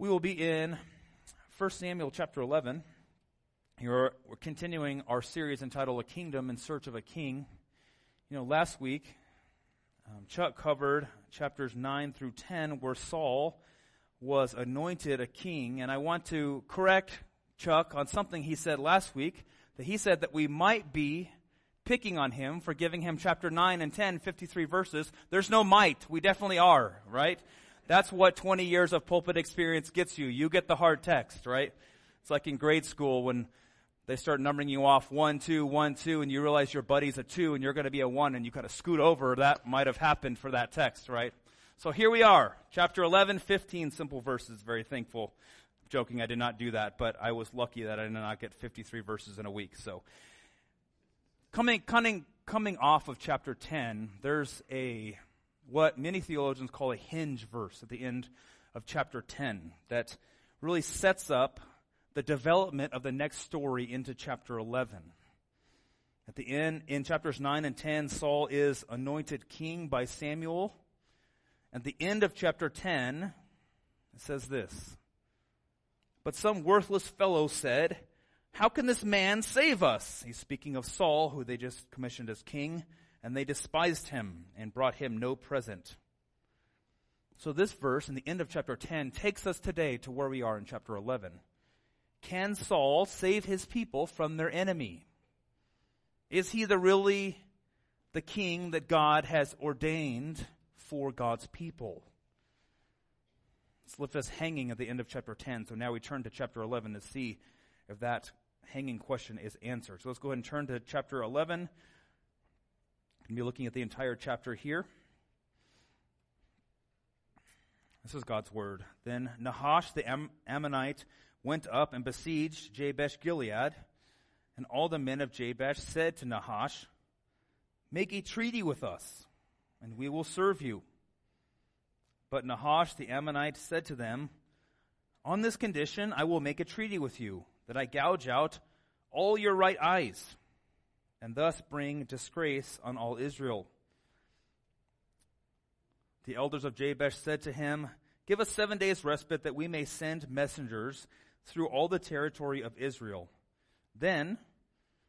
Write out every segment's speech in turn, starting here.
We will be in 1 Samuel chapter 11. Here we're continuing our series entitled A Kingdom in Search of a King. You know, last week, um, Chuck covered chapters 9 through 10 where Saul was anointed a king. And I want to correct Chuck on something he said last week, that he said that we might be picking on him for giving him chapter 9 and 10, 53 verses. There's no might. We definitely are, right? That's what 20 years of pulpit experience gets you. You get the hard text, right? It's like in grade school when they start numbering you off one, two, one, two, and you realize your buddy's a two and you're going to be a one and you kind of scoot over. That might have happened for that text, right? So here we are, chapter 11, 15 simple verses. Very thankful. Joking, I did not do that, but I was lucky that I did not get 53 verses in a week. So coming, coming, coming off of chapter 10, there's a what many theologians call a hinge verse at the end of chapter 10 that really sets up the development of the next story into chapter 11. At the end, in chapters 9 and 10, Saul is anointed king by Samuel. At the end of chapter 10, it says this. But some worthless fellow said, How can this man save us? He's speaking of Saul, who they just commissioned as king and they despised him and brought him no present. So this verse in the end of chapter 10 takes us today to where we are in chapter 11. Can Saul save his people from their enemy? Is he the really the king that God has ordained for God's people? It's left us hanging at the end of chapter 10. So now we turn to chapter 11 to see if that hanging question is answered. So let's go ahead and turn to chapter 11 going to be looking at the entire chapter here. This is God's word. Then Nahash the Am- Ammonite went up and besieged Jabesh Gilead, and all the men of Jabesh said to Nahash, Make a treaty with us, and we will serve you. But Nahash the Ammonite said to them, On this condition I will make a treaty with you, that I gouge out all your right eyes and thus bring disgrace on all Israel. The elders of Jabesh said to him, Give us seven days respite that we may send messengers through all the territory of Israel. Then,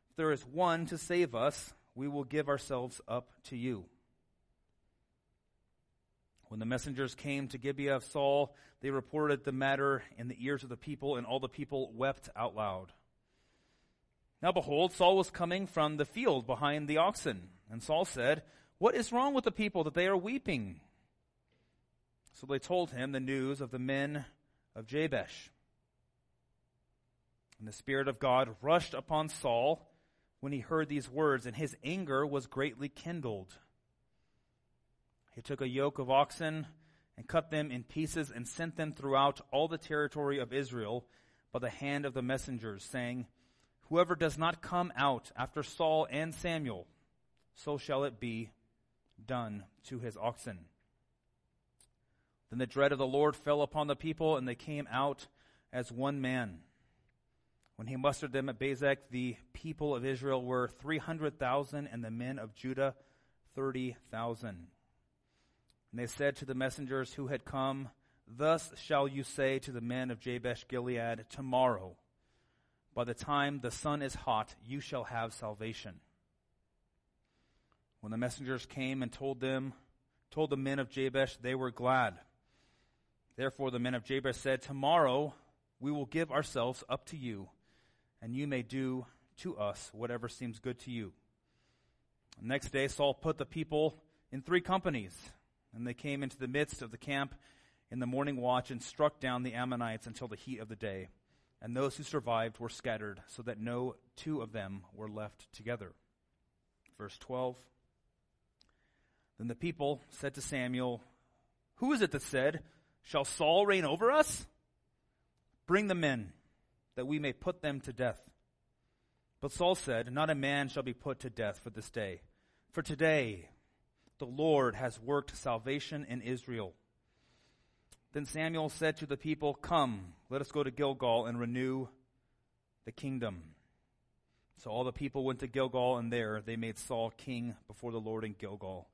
if there is one to save us, we will give ourselves up to you. When the messengers came to Gibeah of Saul, they reported the matter in the ears of the people, and all the people wept out loud. Now behold, Saul was coming from the field behind the oxen. And Saul said, What is wrong with the people that they are weeping? So they told him the news of the men of Jabesh. And the Spirit of God rushed upon Saul when he heard these words, and his anger was greatly kindled. He took a yoke of oxen and cut them in pieces and sent them throughout all the territory of Israel by the hand of the messengers, saying, Whoever does not come out after Saul and Samuel, so shall it be done to his oxen. Then the dread of the Lord fell upon the people, and they came out as one man. When he mustered them at Bezek, the people of Israel were 300,000, and the men of Judah 30,000. And they said to the messengers who had come, Thus shall you say to the men of Jabesh Gilead, Tomorrow by the time the sun is hot, you shall have salvation. When the messengers came and told them, told the men of Jabesh, they were glad. Therefore the men of Jabesh said, Tomorrow we will give ourselves up to you, and you may do to us whatever seems good to you. The next day Saul put the people in three companies, and they came into the midst of the camp in the morning watch and struck down the Ammonites until the heat of the day and those who survived were scattered, so that no two of them were left together. Verse 12. Then the people said to Samuel, Who is it that said, Shall Saul reign over us? Bring the men, that we may put them to death. But Saul said, Not a man shall be put to death for this day. For today the Lord has worked salvation in Israel then Samuel said to the people, Come, let us go to Gilgal and renew the kingdom. So all the people went to Gilgal, and there they made Saul king before the Lord in Gilgal.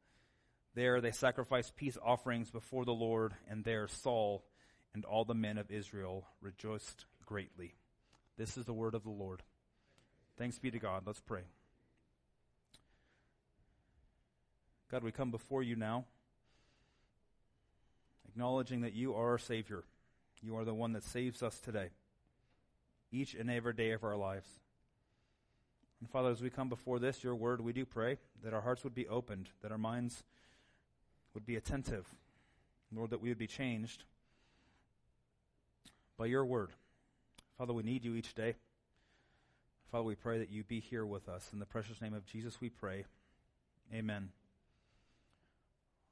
There they sacrificed peace offerings before the Lord, and there Saul And all the men of Israel rejoiced greatly. This is the word of the Lord. Thanks be to God. Let's pray. God, we come before you now, acknowledging that you are our Savior. You are the one that saves us today, each and every day of our lives. And Father, as we come before this, your word, we do pray that our hearts would be opened, that our minds would be attentive, Lord, that we would be changed by your word. Father, we need you each day. Father, we pray that you be here with us. In the precious name of Jesus, we pray. Amen.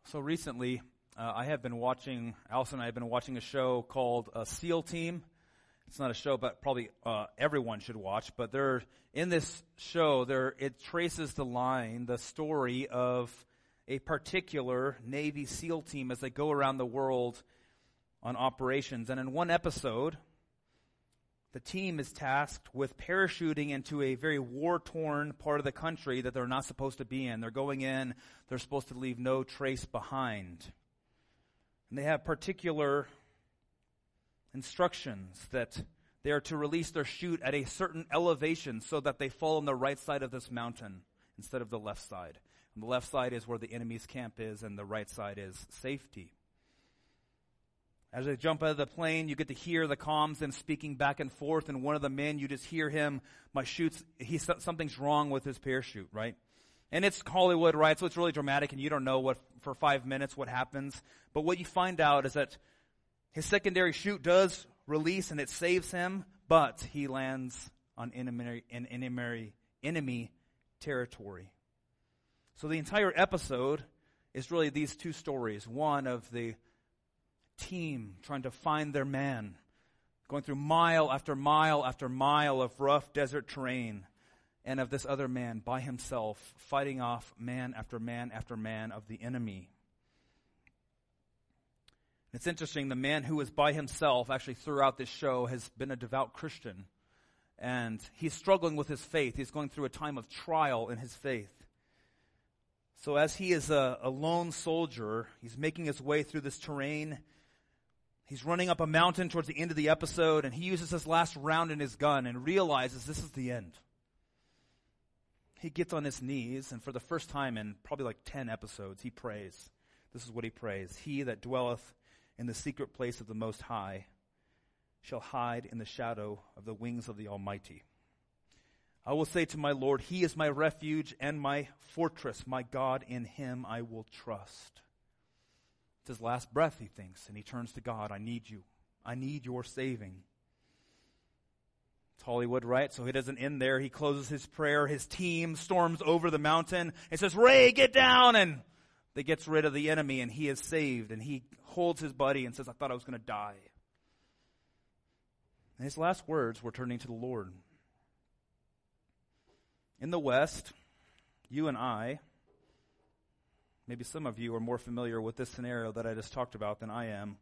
So recently, uh, I have been watching, Allison and I have been watching a show called uh, SEAL Team. It's not a show, but probably uh, everyone should watch. But they're in this show. There, it traces the line, the story of a particular Navy SEAL team as they go around the world on operations. And in one episode, the team is tasked with parachuting into a very war torn part of the country that they're not supposed to be in. They're going in, they're supposed to leave no trace behind. And they have particular instructions that they are to release their chute at a certain elevation so that they fall on the right side of this mountain instead of the left side. And the left side is where the enemy's camp is, and the right side is safety. As they jump out of the plane, you get to hear the comms and speaking back and forth, and one of the men, you just hear him, my chute's, he, something's wrong with his parachute, right? And it's Hollywood, right? So it's really dramatic, and you don't know what, for five minutes, what happens. But what you find out is that his secondary chute does release, and it saves him, but he lands on enemy, in enemy, enemy territory. So the entire episode is really these two stories. One of the team trying to find their man, going through mile after mile after mile of rough desert terrain, and of this other man by himself fighting off man after man after man of the enemy. It's interesting, the man who was by himself actually throughout this show has been a devout Christian. And he's struggling with his faith. He's going through a time of trial in his faith. So as he is a, a lone soldier, he's making his way through this terrain He's running up a mountain towards the end of the episode, and he uses his last round in his gun and realizes this is the end. He gets on his knees, and for the first time in probably like 10 episodes, he prays. This is what he prays He that dwelleth in the secret place of the Most High shall hide in the shadow of the wings of the Almighty. I will say to my Lord, He is my refuge and my fortress, my God, in Him I will trust. It's his last breath, he thinks, and he turns to God. I need you. I need your saving. Hollywood, right? So he doesn't end there. He closes his prayer. His team storms over the mountain and says, Ray, get down! And they gets rid of the enemy and he is saved. And he holds his buddy and says, I thought I was going to die. And his last words were turning to the Lord. In the West, you and I Maybe some of you are more familiar with this scenario that I just talked about than I am.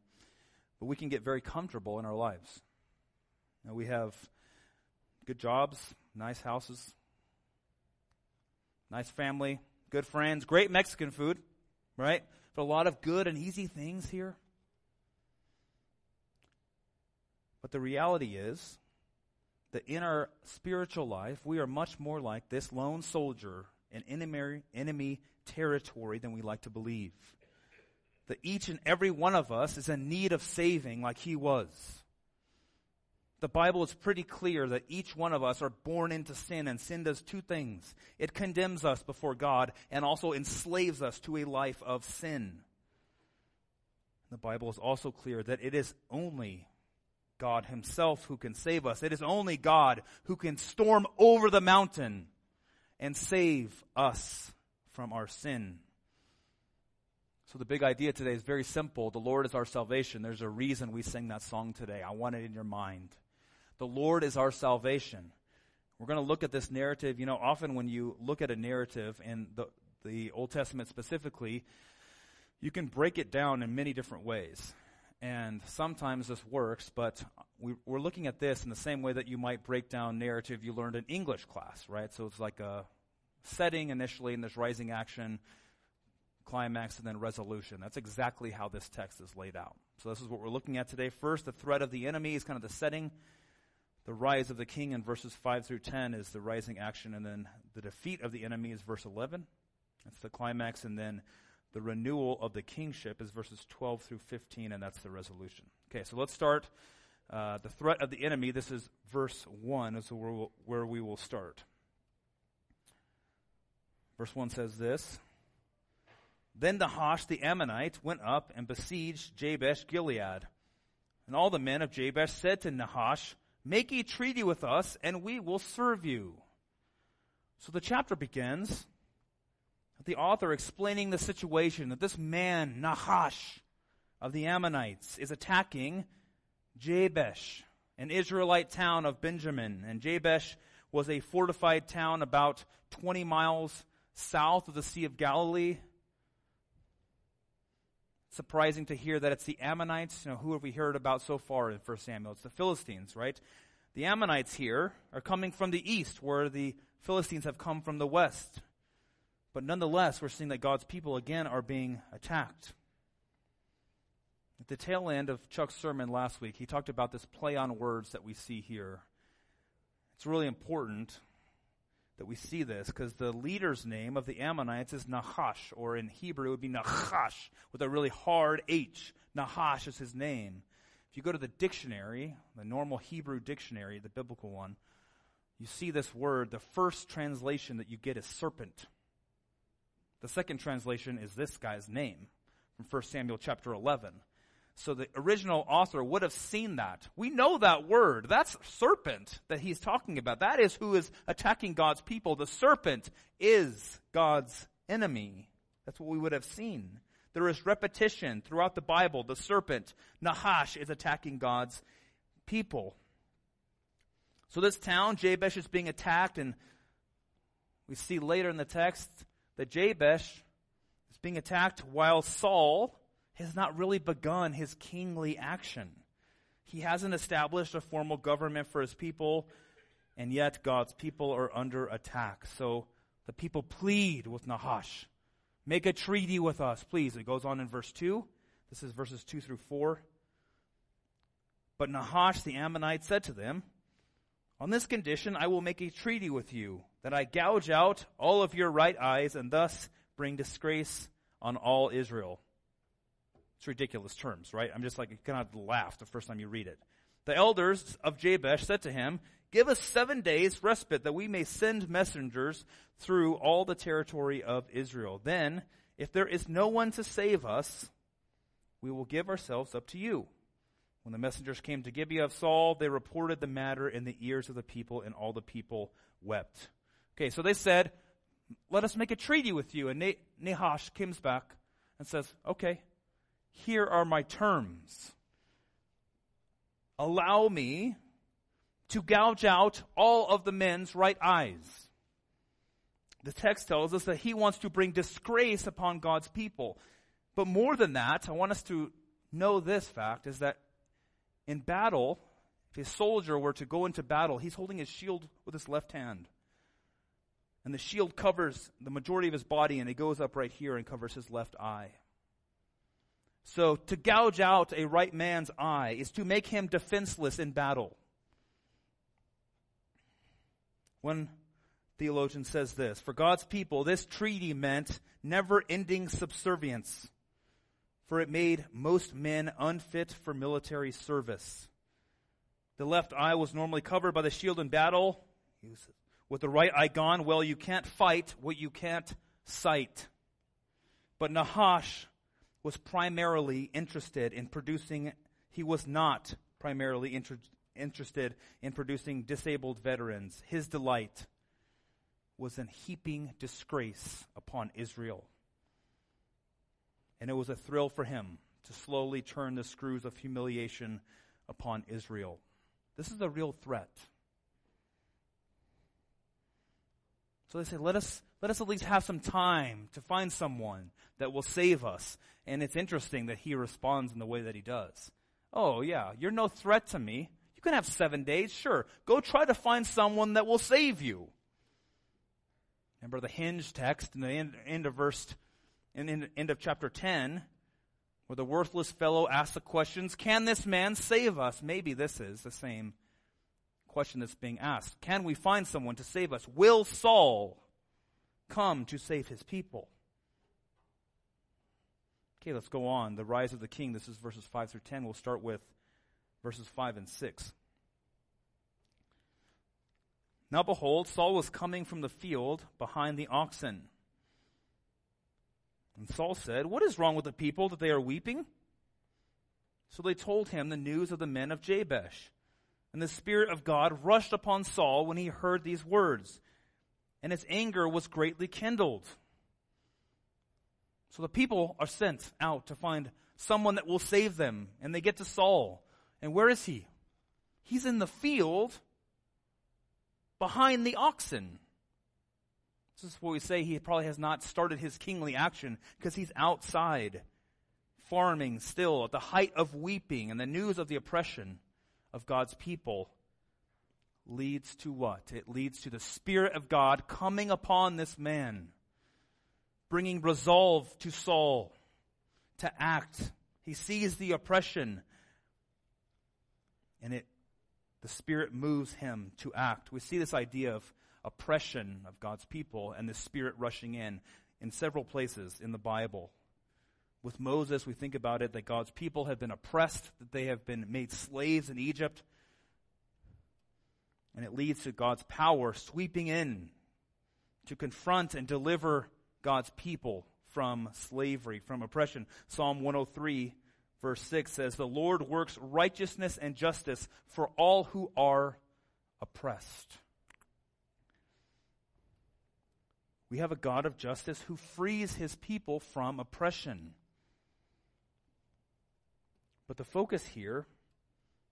But we can get very comfortable in our lives. Now, we have good jobs, nice houses, nice family, good friends, great Mexican food, right? But a lot of good and easy things here. But the reality is that in our spiritual life, we are much more like this lone soldier in enemy, enemy territory than we like to believe. That each and every one of us is in need of saving like he was. The Bible is pretty clear that each one of us are born into sin and sin does two things. It condemns us before God and also enslaves us to a life of sin. The Bible is also clear that it is only God himself who can save us. It is only God who can storm over the mountain and save us from our sin. So the big idea today is very simple. The Lord is our salvation. There's a reason we sing that song today. I want it in your mind. The Lord is our salvation. We're going to look at this narrative. You know, often when you look at a narrative in the, the Old Testament specifically, you can break it down in many different ways. And sometimes this works, but we, are looking at this in the same way that you might break down narrative you learned in English class, right? So it's like a setting initially, and there's rising action, climax, and then resolution. That's exactly how this text is laid out. So this is what we're looking at today. First, the threat of the enemy is kind of the setting. The rise of the king in verses 5 through 10 is the rising action, and then the defeat of the enemy is verse 11. That's the climax, and then the renewal of the kingship is verses 12 through 15, and that's the resolution. Okay, so let's start. Uh, the threat of the enemy, this is verse 1, is where, we'll, where we will start. Verse 1 says this Then Nahash the Ammonite went up and besieged Jabesh Gilead. And all the men of Jabesh said to Nahash, Make a treaty with us, and we will serve you. So the chapter begins the author explaining the situation that this man, Nahash of the Ammonites, is attacking Jabesh, an Israelite town of Benjamin. And Jabesh was a fortified town about 20 miles south of the Sea of Galilee. Surprising to hear that it's the Ammonites. You know, who have we heard about so far in 1 Samuel? It's the Philistines, right? The Ammonites here are coming from the east, where the Philistines have come from the west. But nonetheless, we're seeing that God's people again are being attacked. At the tail end of Chuck's sermon last week, he talked about this play on words that we see here. It's really important that we see this because the leader's name of the Ammonites is Nahash, or in Hebrew it would be Nahash with a really hard H. Nahash is his name. If you go to the dictionary, the normal Hebrew dictionary, the biblical one, you see this word. The first translation that you get is serpent. The second translation is this guy's name from 1 Samuel chapter 11. So the original author would have seen that. We know that word. That's serpent that he's talking about. That is who is attacking God's people. The serpent is God's enemy. That's what we would have seen. There is repetition throughout the Bible. The serpent, Nahash, is attacking God's people. So this town, Jabesh, is being attacked, and we see later in the text that Jabesh is being attacked while Saul has not really begun his kingly action. He hasn't established a formal government for his people, and yet God's people are under attack. So the people plead with Nahash, make a treaty with us, please. It goes on in verse 2. This is verses 2 through 4. But Nahash the Ammonite said to them, On this condition I will make a treaty with you that I gouge out all of your right eyes and thus bring disgrace on all Israel. It's ridiculous terms, right? I'm just like, you of laugh the first time you read it. The elders of Jabesh said to him, Give us seven days respite that we may send messengers through all the territory of Israel. Then, if there is no one to save us, we will give ourselves up to you. When the messengers came to Gibeah of Saul, they reported the matter in the ears of the people, and all the people wept. Okay, so they said, let us make a treaty with you. And Nahash comes back and says, okay, here are my terms. Allow me to gouge out all of the men's right eyes. The text tells us that he wants to bring disgrace upon God's people. But more than that, I want us to know this fact is that in battle, if a soldier were to go into battle, he's holding his shield with his left hand. And the shield covers the majority of his body, and it goes up right here and covers his left eye. So, to gouge out a right man's eye is to make him defenseless in battle. One theologian says this For God's people, this treaty meant never ending subservience, for it made most men unfit for military service. The left eye was normally covered by the shield in battle. With the right eye gone, well, you can't fight what you can't sight. But Nahash was primarily interested in producing, he was not primarily inter- interested in producing disabled veterans. His delight was in heaping disgrace upon Israel. And it was a thrill for him to slowly turn the screws of humiliation upon Israel. This is a real threat. So they say, let us, let us at least have some time to find someone that will save us. And it's interesting that he responds in the way that he does. Oh yeah, you're no threat to me. You can have seven days, sure. Go try to find someone that will save you. Remember the hinge text in the end, end of verse, in the end of chapter 10, where the worthless fellow asks the questions, Can this man save us? Maybe this is the same question that's being asked. Can we find someone to save us? Will Saul come to save his people? Okay, let's go on. The rise of the king. This is verses 5 through 10. We'll start with verses 5 and 6. Now behold, Saul was coming from the field behind the oxen. And Saul said, What is wrong with the people that they are weeping? So they told him the news of the men of Jabesh. And the Spirit of God rushed upon Saul when he heard these words, and his anger was greatly kindled. So the people are sent out to find someone that will save them, and they get to Saul. And where is he? He's in the field behind the oxen. This is what we say he probably has not started his kingly action because he's outside farming still at the height of weeping and the news of the oppression of God's people leads to what? It leads to the Spirit of God coming upon this man, bringing resolve to Saul to act. He sees the oppression and it the Spirit moves him to act. We see this idea of oppression of God's people and the Spirit rushing in in several places in the Bible. With Moses, we think about it that God's people have been oppressed, that they have been made slaves in Egypt. And it leads to God's power sweeping in to confront and deliver God's people from slavery, from oppression. Psalm 103 verse 6 says, The Lord works righteousness and justice for all who are oppressed. We have a God of justice who frees his people from oppression. But the focus here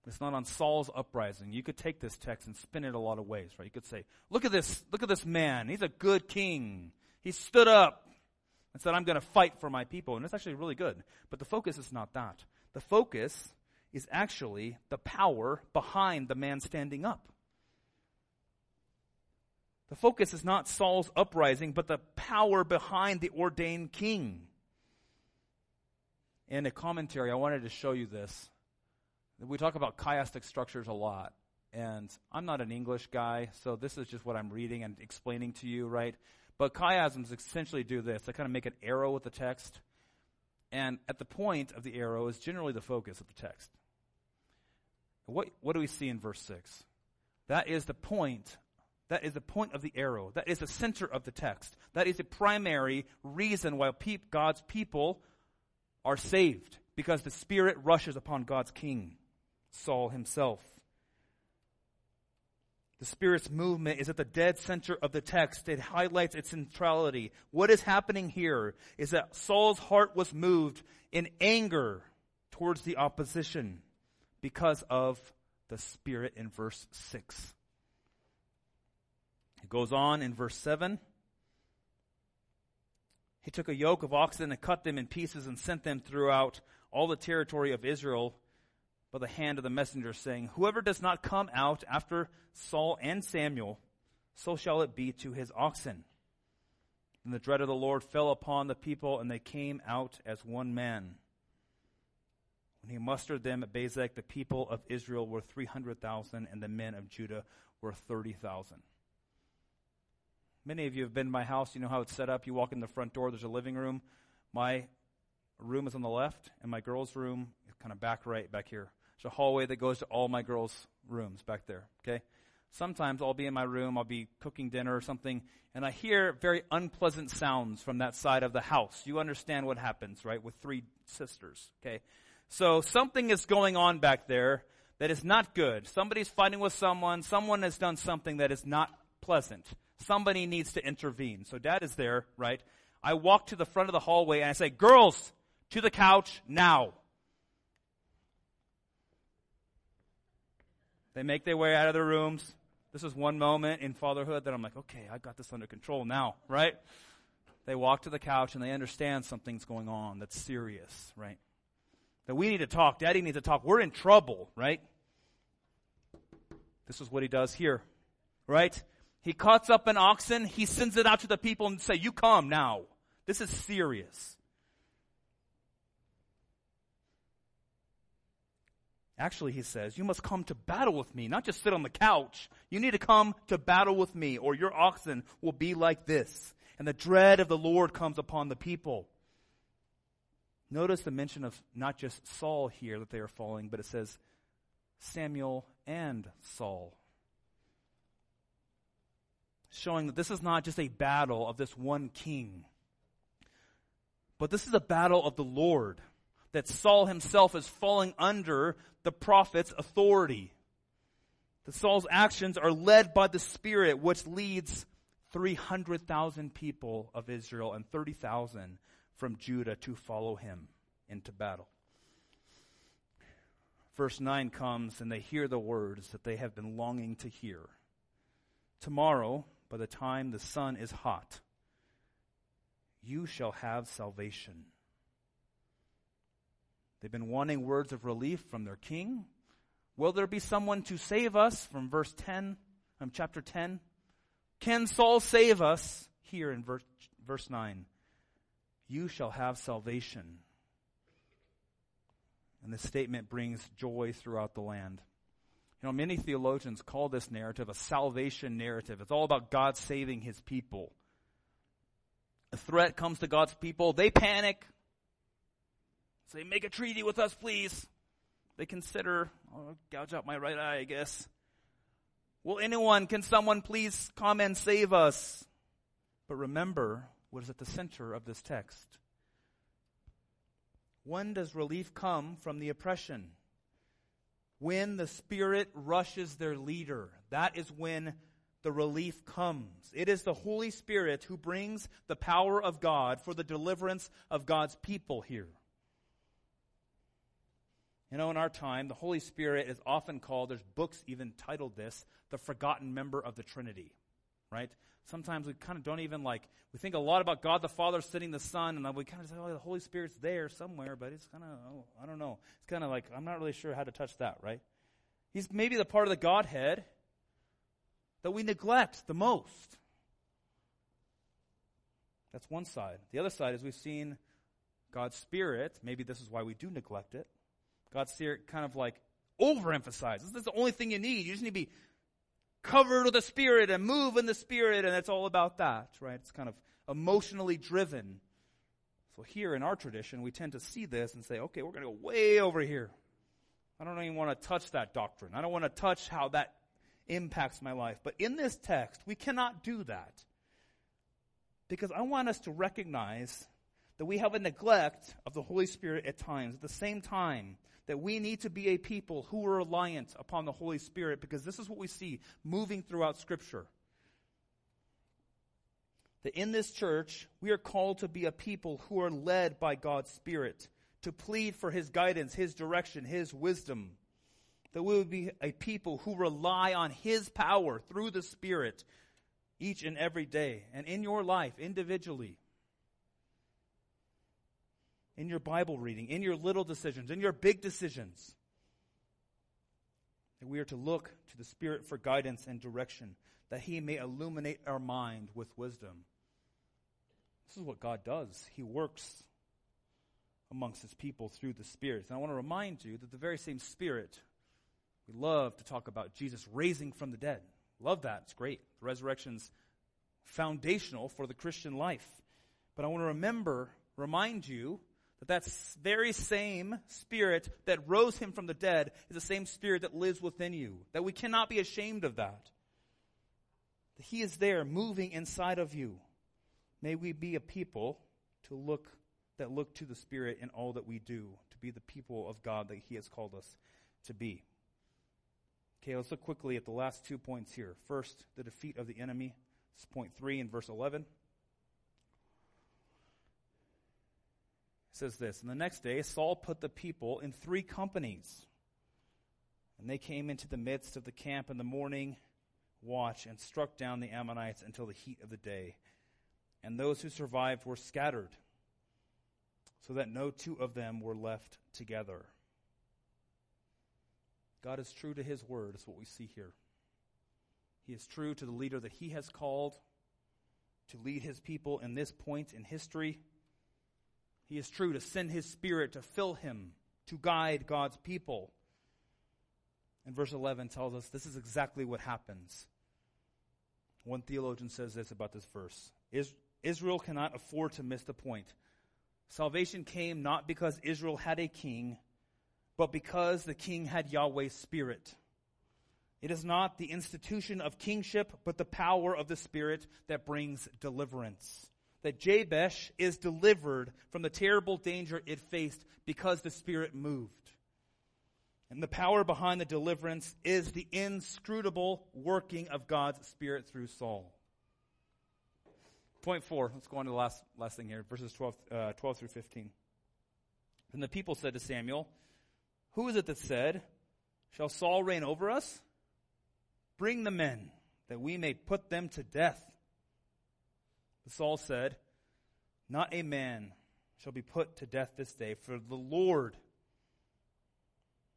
is not on Saul's uprising. You could take this text and spin it a lot of ways, right? You could say, look at this, look at this man. He's a good king. He stood up and said, I'm going to fight for my people. And it's actually really good. But the focus is not that. The focus is actually the power behind the man standing up. The focus is not Saul's uprising, but the power behind the ordained king. In a commentary, I wanted to show you this. We talk about chiastic structures a lot. And I'm not an English guy, so this is just what I'm reading and explaining to you, right? But chiasms essentially do this. They kind of make an arrow with the text. And at the point of the arrow is generally the focus of the text. What, what do we see in verse 6? That is the point that is the point of the arrow. That is the center of the text. That is the primary reason why God's people are saved. Because the Spirit rushes upon God's king, Saul himself. The Spirit's movement is at the dead center of the text. It highlights its centrality. What is happening here is that Saul's heart was moved in anger towards the opposition because of the Spirit in verse 6. It goes on in verse 7. He took a yoke of oxen and cut them in pieces and sent them throughout all the territory of Israel by the hand of the messenger, saying, Whoever does not come out after Saul and Samuel, so shall it be to his oxen. And the dread of the Lord fell upon the people, and they came out as one man. When he mustered them at Bezek, the people of Israel were 300,000, and the men of Judah were 30,000. Many of you have been to my house. You know how it's set up. You walk in the front door, there's a living room. My room is on the left, and my girls' room is kind of back right, back here. There's a hallway that goes to all my girls' rooms back there, okay? Sometimes I'll be in my room, I'll be cooking dinner or something, and I hear very unpleasant sounds from that side of the house. You understand what happens, right, with three sisters, okay? So something is going on back there that is not good. Somebody's fighting with someone, someone has done something that is not pleasant. Somebody needs to intervene. So dad is there, right? I walk to the front of the hallway and I say, girls, to the couch now. They make their way out of their rooms. This is one moment in fatherhood that I'm like, okay, I got this under control now, right? They walk to the couch and they understand something's going on that's serious, right? That we need to talk. Daddy needs to talk. We're in trouble, right? This is what he does here, right? He cuts up an oxen, he sends it out to the people and say, you come now. This is serious. Actually, he says, you must come to battle with me, not just sit on the couch. You need to come to battle with me, or your oxen will be like this. And the dread of the Lord comes upon the people. Notice the mention of not just Saul here that they are falling, but it says Samuel and Saul. Showing that this is not just a battle of this one king, but this is a battle of the Lord. That Saul himself is falling under the prophet's authority. That Saul's actions are led by the Spirit, which leads 300,000 people of Israel and 30,000 from Judah to follow him into battle. Verse 9 comes and they hear the words that they have been longing to hear. Tomorrow, by the time the sun is hot, you shall have salvation. They've been wanting words of relief from their king. Will there be someone to save us? From verse 10, from chapter 10. Can Saul save us? Here in verse, verse 9. You shall have salvation. And this statement brings joy throughout the land. You know, many theologians call this narrative a salvation narrative. It's all about God saving his people. A threat comes to God's people. They panic. Say, make a treaty with us, please. They consider, oh, gouge out my right eye, I guess. Will anyone, can someone please come and save us? But remember what is at the center of this text. When does relief come from the oppression? When the Spirit rushes their leader. That is when the relief comes. It is the Holy Spirit who brings the power of God for the deliverance of God's people here. You know, in our time, the Holy Spirit is often called, there's books even titled this, the forgotten member of the Trinity, right? Sometimes we kind of don't even like, we think a lot about God the Father sitting the Son, and we kind of say, oh, the Holy Spirit's there somewhere, but it's kind of, oh, I don't know. It's kind of like, I'm not really sure how to touch that, right? He's maybe the part of the Godhead that we neglect the most. That's one side. The other side is we've seen God's Spirit, maybe this is why we do neglect it, God's Spirit kind of like overemphasizes. This is the only thing you need. You just need to be covered with the Spirit and move in the Spirit, and it's all about that, right? It's kind of emotionally driven. So here in our tradition, we tend to see this and say, okay, we're going to go way over here. I don't even want to touch that doctrine. I don't want to touch how that impacts my life. But in this text, we cannot do that. Because I want us to recognize that we have a neglect of the Holy Spirit at times. At the same time, that we need to be a people who are reliant upon the Holy Spirit because this is what we see moving throughout Scripture. That in this church, we are called to be a people who are led by God's Spirit, to plead for His guidance, His direction, His wisdom. That we would be a people who rely on His power through the Spirit each and every day and in your life individually in your Bible reading, in your little decisions, in your big decisions. That we are to look to the Spirit for guidance and direction, that He may illuminate our mind with wisdom. This is what God does. He works amongst His people through the Spirit. And I want to remind you that the very same Spirit, we love to talk about Jesus raising from the dead. Love that. It's great. The resurrection's foundational for the Christian life. But I want to remember, remind you that that very same spirit that rose him from the dead is the same spirit that lives within you. That we cannot be ashamed of that. That he is there moving inside of you. May we be a people to look that look to the spirit in all that we do, to be the people of God that he has called us to be. Okay, let's look quickly at the last two points here. First, the defeat of the enemy. Is point 3 in verse 11. Says this And the next day, Saul put the people in three companies. And they came into the midst of the camp in the morning watch and struck down the Ammonites until the heat of the day. And those who survived were scattered, so that no two of them were left together. God is true to his word, is what we see here. He is true to the leader that he has called to lead his people in this point in history. He is true to send His Spirit to fill him, to guide God's people. And verse 11 tells us this is exactly what happens. One theologian says this about this verse Israel cannot afford to miss the point. Salvation came not because Israel had a king, but because the king had Yahweh's Spirit. It is not the institution of kingship, but the power of the Spirit that brings deliverance. That Jabesh is delivered from the terrible danger it faced because the Spirit moved. And the power behind the deliverance is the inscrutable working of God's Spirit through Saul. Point four, let's go on to the last, last thing here, verses 12, uh, 12 through 15. Then the people said to Samuel, Who is it that said, Shall Saul reign over us? Bring the men, that we may put them to death. Saul said, Not a man shall be put to death this day, for the Lord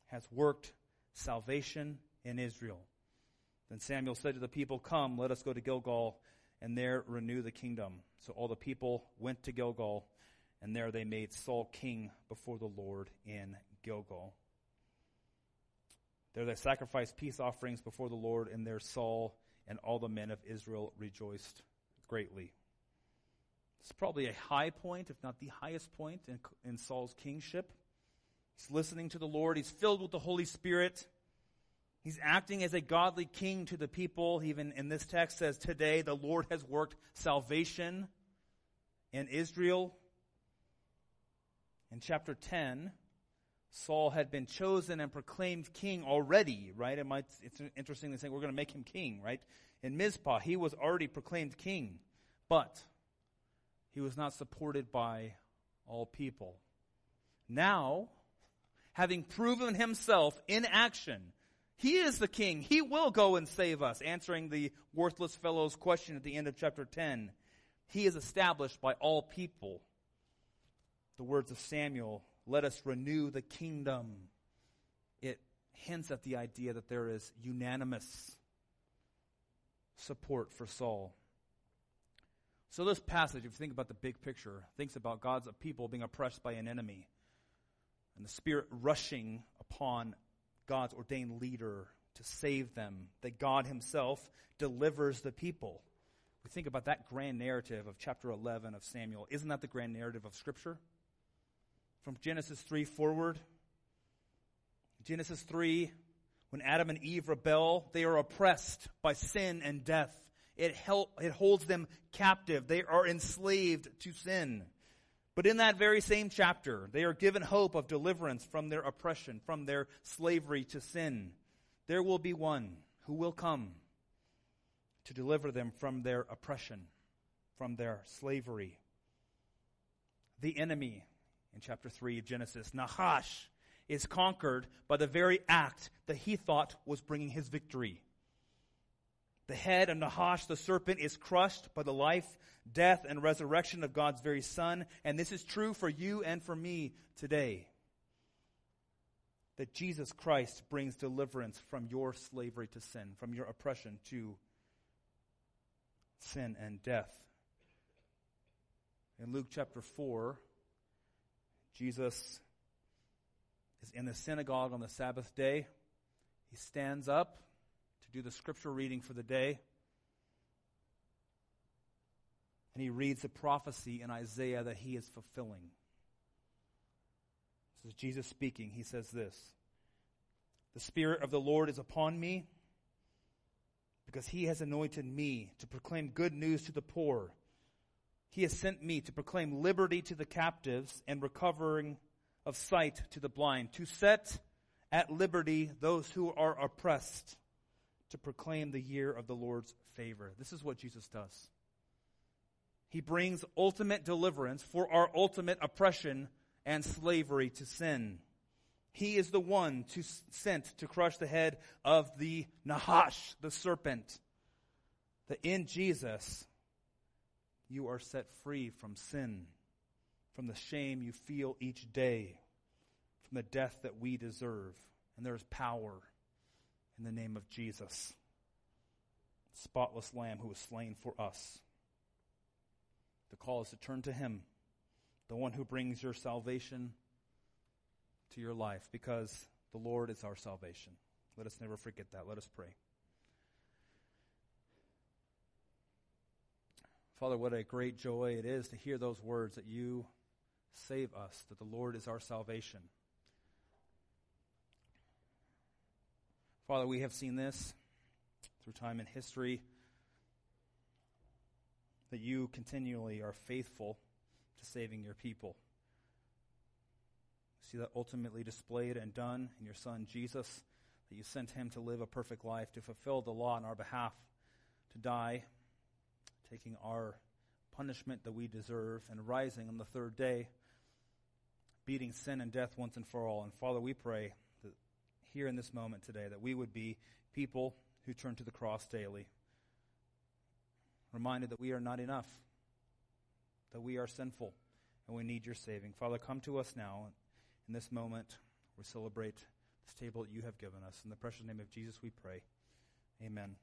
has worked salvation in Israel. Then Samuel said to the people, Come, let us go to Gilgal, and there renew the kingdom. So all the people went to Gilgal, and there they made Saul king before the Lord in Gilgal. There they sacrificed peace offerings before the Lord, and there Saul and all the men of Israel rejoiced greatly. It's probably a high point, if not the highest point, in, in Saul's kingship. He's listening to the Lord. He's filled with the Holy Spirit. He's acting as a godly king to the people. Even in this text says, today the Lord has worked salvation in Israel. In chapter 10, Saul had been chosen and proclaimed king already, right? It might, it's interesting to say we're going to make him king, right? In Mizpah, he was already proclaimed king, but he was not supported by all people. Now, having proven himself in action. He is the king. He will go and save us, answering the worthless fellow's question at the end of chapter 10. He is established by all people. The words of Samuel, let us renew the kingdom. It hints at the idea that there is unanimous support for Saul. So this passage, if you think about the big picture, thinks about God's people being oppressed by an enemy and the Spirit rushing upon God's ordained leader to save them, that God Himself delivers the people. We think about that grand narrative of chapter 11 of Samuel. Isn't that the grand narrative of Scripture? From Genesis 3 forward. Genesis 3, when Adam and Eve rebel, they are oppressed by sin and death. It, help, it holds them captive. They are enslaved to sin. But in that very same chapter, they are given hope of deliverance from their oppression, from their slavery to sin. There will be one who will come to deliver them from their oppression, from their slavery. The enemy, in chapter 3 of Genesis, Nahash, is conquered by the very act that he thought was bringing his victory. The head of Nahash, the serpent, is crushed by the life, death, and resurrection of God's very Son. And this is true for you and for me today. That Jesus Christ brings deliverance from your slavery to sin, from your oppression to sin and death. In Luke chapter 4, Jesus is in the synagogue on the Sabbath day. He stands up do the scripture reading for the day. And he reads the prophecy in Isaiah that he is fulfilling. This is Jesus speaking. He says this The Spirit of the Lord is upon me because he has anointed me to proclaim good news to the poor. He has sent me to proclaim liberty to the captives and recovering of sight to the blind, to set at liberty those who are oppressed to proclaim the year of the Lord's favor. This is what Jesus does. He brings ultimate deliverance for our ultimate oppression and slavery to sin. He is the one to, sent to crush the head of the Nahash, the serpent. That in Jesus, you are set free from sin, from the shame you feel each day, from the death that we deserve. And there is power in the name of Jesus, spotless Lamb who was slain for us. The call is to turn to Him, the one who brings your salvation to your life, because the Lord is our salvation. Let us never forget that. Let us pray. Father, what a great joy it is to hear those words that you save us, that the Lord is our salvation. Father, we have seen this through time and history that you continually are faithful to saving your people. See that ultimately displayed and done in your Son Jesus, that you sent him to live a perfect life, to fulfill the law on our behalf, to die, taking our punishment that we deserve, and rising on the third day, beating sin and death once and for all. And Father, we pray here in this moment today that we would be people who turn to the cross daily, reminded that we are not enough, that we are sinful, and we need your saving. Father, come to us now in this moment. We celebrate this table that you have given us. In the precious name of Jesus, we pray. Amen.